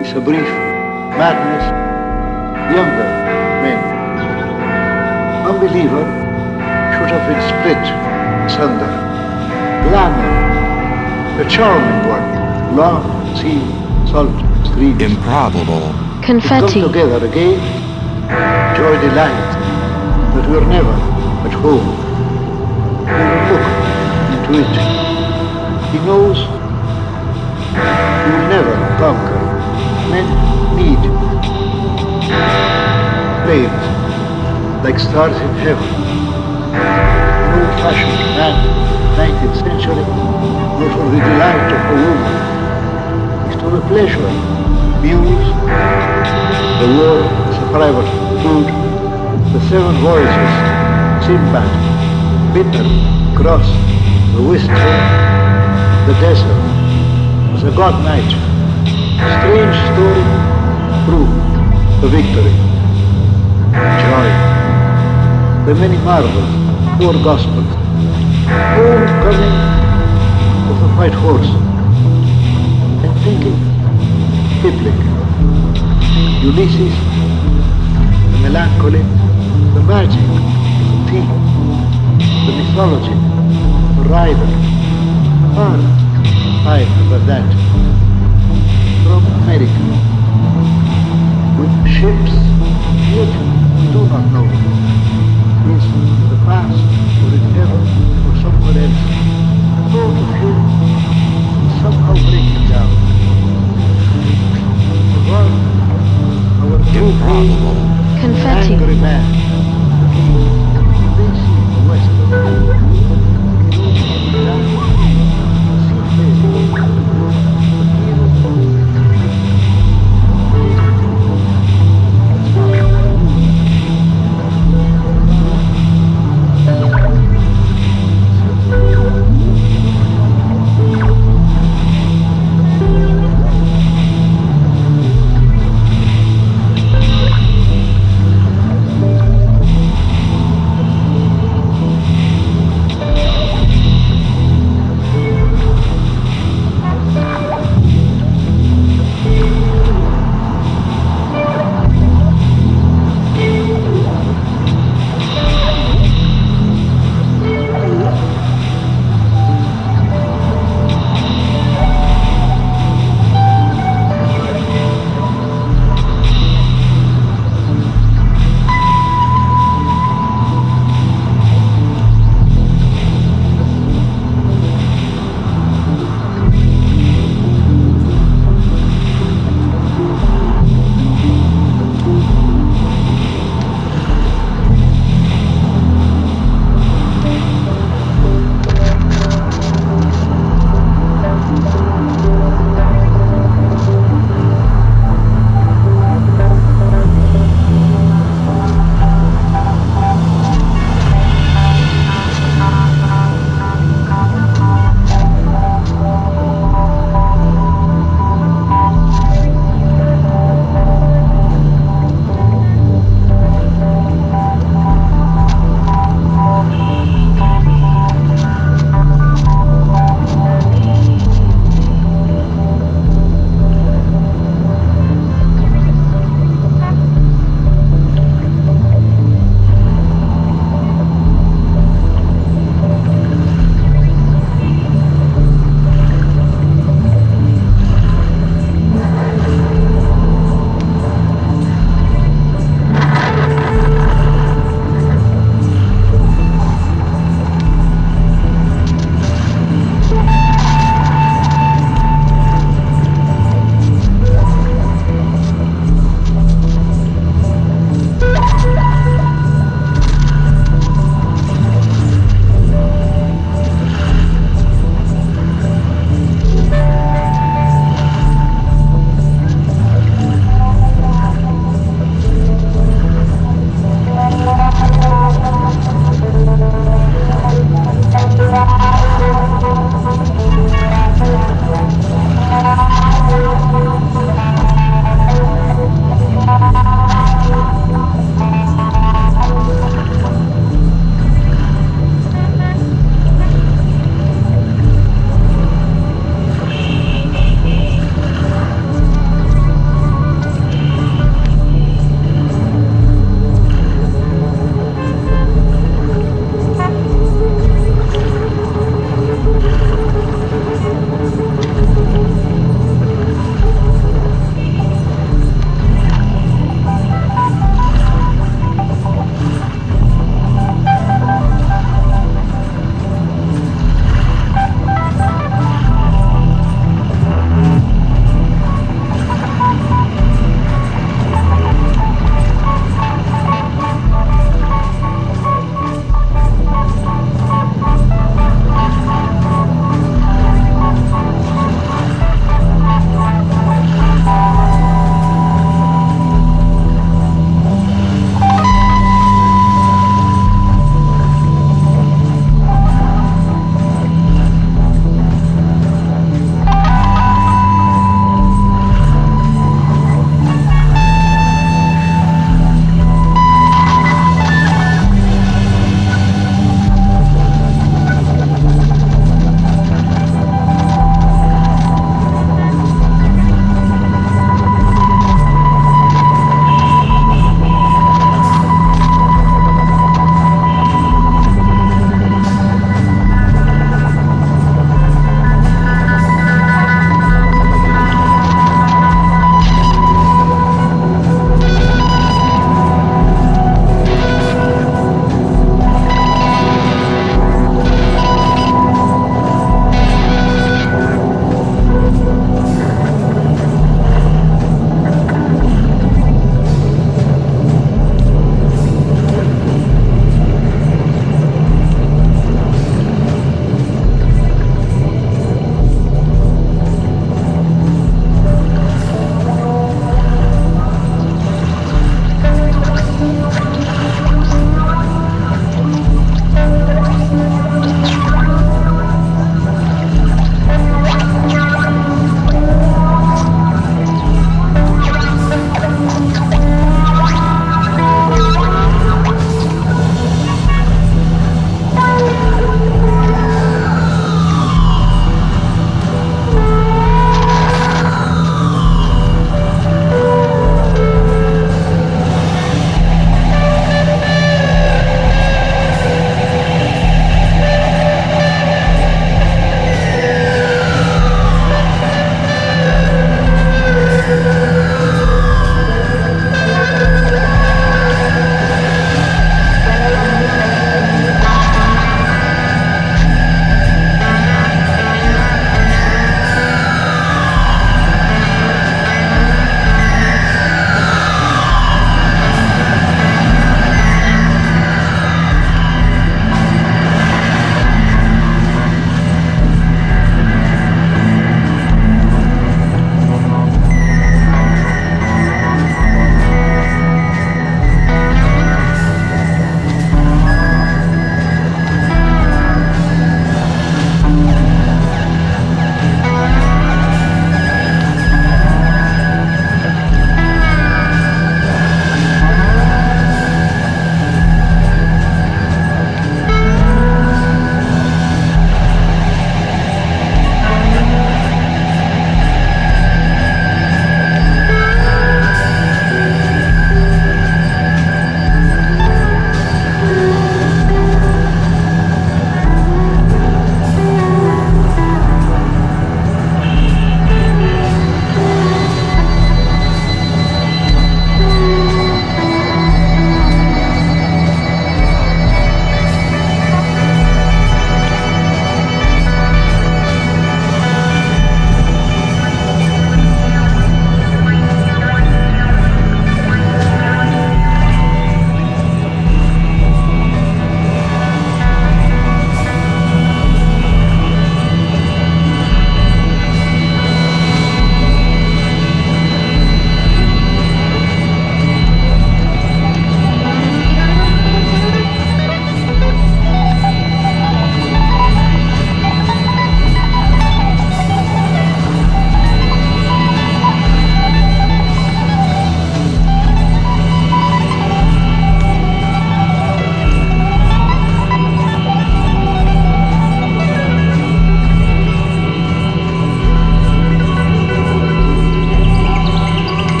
is a brief madness. Younger men. Unbeliever should have been split asunder. Glamour, a charming one. Long, sea, salt, streams. Improbable. We come Confetti. together again. Joy, delight. But we're never at home. We will look into it. He knows we will never conquer. Men need flames like stars in heaven. Old-fashioned man, 19th century, not for the delight of a woman, is to the pleasure, muse, the war as a private food, the seven voices, Sinbad, bitter, cross, the wistful, the desert, a god night. Strange story, proof, the victory, joy, the many marvels, four gospels, all coming of the white horse, and thinking, Kipling, Ulysses, the melancholy, the magic, the theme, the mythology, the rider, far high above that. From America, with ships yet we do not know. Is the past or in heaven or somewhere else? Thought of him somehow breaking down. The world, our true Improbable. Confetti. angry man.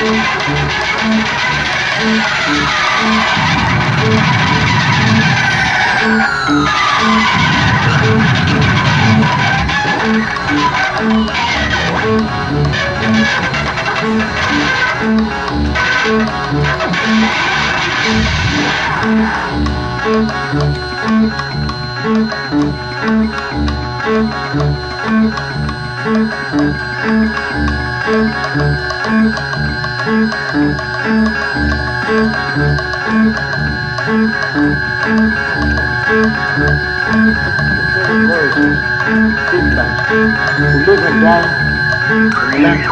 Voices,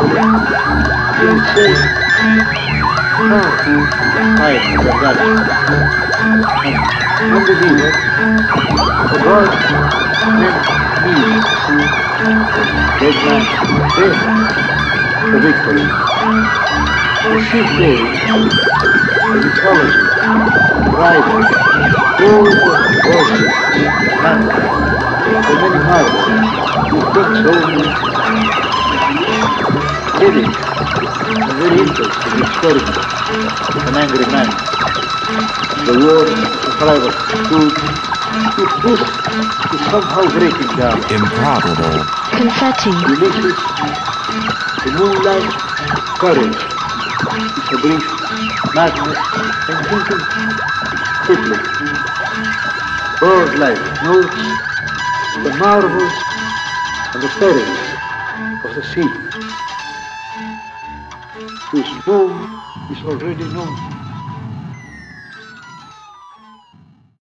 melancholy. He would say, no, quiet, verdad. And unbeliever, the God meant me. Dead man, death, the victory. The sea story, the mythology, Bible, all the voices, mankind, the many marvels, who think so many living, a very interesting experiment of an angry man. The war, the survival, to, to push, to somehow breaking down. Improbable. Confetti. Ulysses, the moonlight, courage, is a brief madness and thinking deeply. Bird life notes the marvels and the perils of the sea, already known.